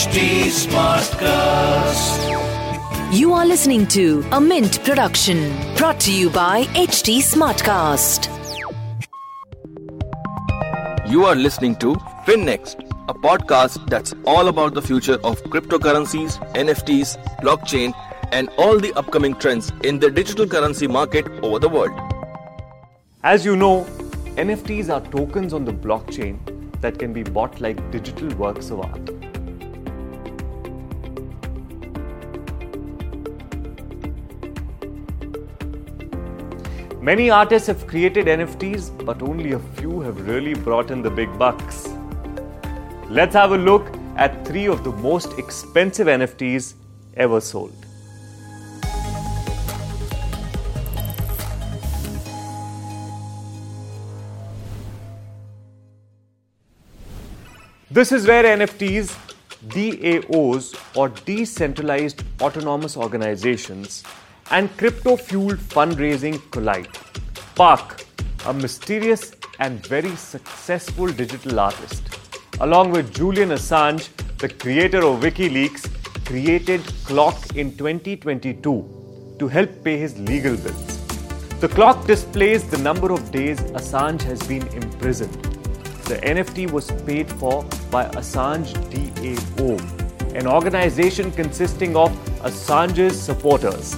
HT Smartcast. You are listening to a Mint production brought to you by HT Smartcast. You are listening to FinNext, a podcast that's all about the future of cryptocurrencies, NFTs, blockchain, and all the upcoming trends in the digital currency market over the world. As you know, NFTs are tokens on the blockchain that can be bought like digital works of art. Many artists have created NFTs, but only a few have really brought in the big bucks. Let's have a look at three of the most expensive NFTs ever sold. This is where NFTs, DAOs, or decentralized autonomous organizations, and crypto fueled fundraising collide. Pak, a mysterious and very successful digital artist, along with Julian Assange, the creator of WikiLeaks, created Clock in 2022 to help pay his legal bills. The clock displays the number of days Assange has been imprisoned. The NFT was paid for by Assange DAO, an organization consisting of Assange's supporters,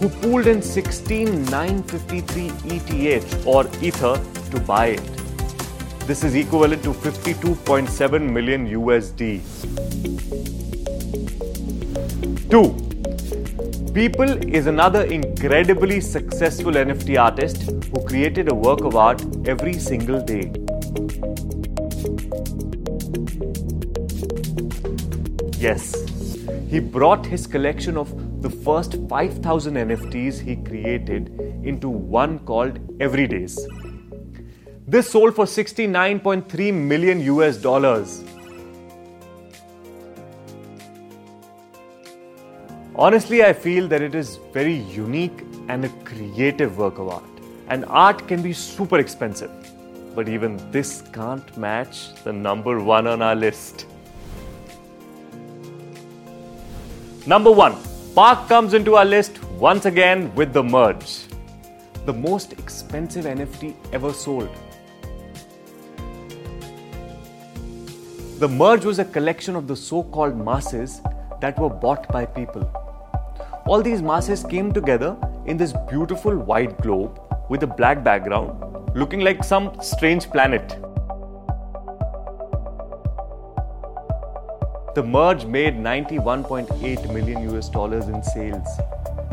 who pooled in 16953 ETH or Ether to buy it. This is equivalent to 52.7 million USD. 2. Beeple is another incredibly successful NFT artist who created a work of art every single day. Yes, he brought his collection of the first 5000 NFTs he created into one called Everydays. This sold for 69.3 million US dollars. Honestly, I feel that it is very unique and a creative work of art. And art can be super expensive, but even this can't match the number one on our list. Number one, Pak comes into our list once again with the merge, the most expensive NFT ever sold. The merge was a collection of the so called masses that were bought by people. All these masses came together in this beautiful white globe with a black background, looking like some strange planet. The merge made 91.8 million US dollars in sales,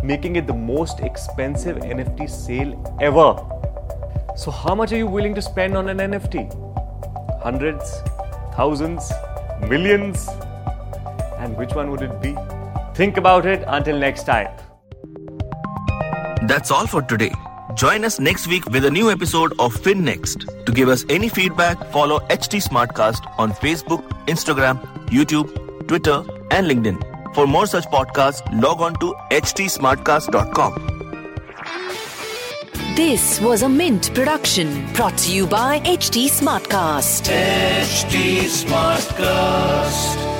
making it the most expensive NFT sale ever. So, how much are you willing to spend on an NFT? Hundreds, thousands, millions? And which one would it be? Think about it until next time. That's all for today. Join us next week with a new episode of FinNext. To give us any feedback, follow HT Smartcast on Facebook, Instagram, YouTube, Twitter, and LinkedIn. For more such podcasts, log on to htsmartcast.com. This was a Mint production brought to you by HT Smartcast. HT Smartcast.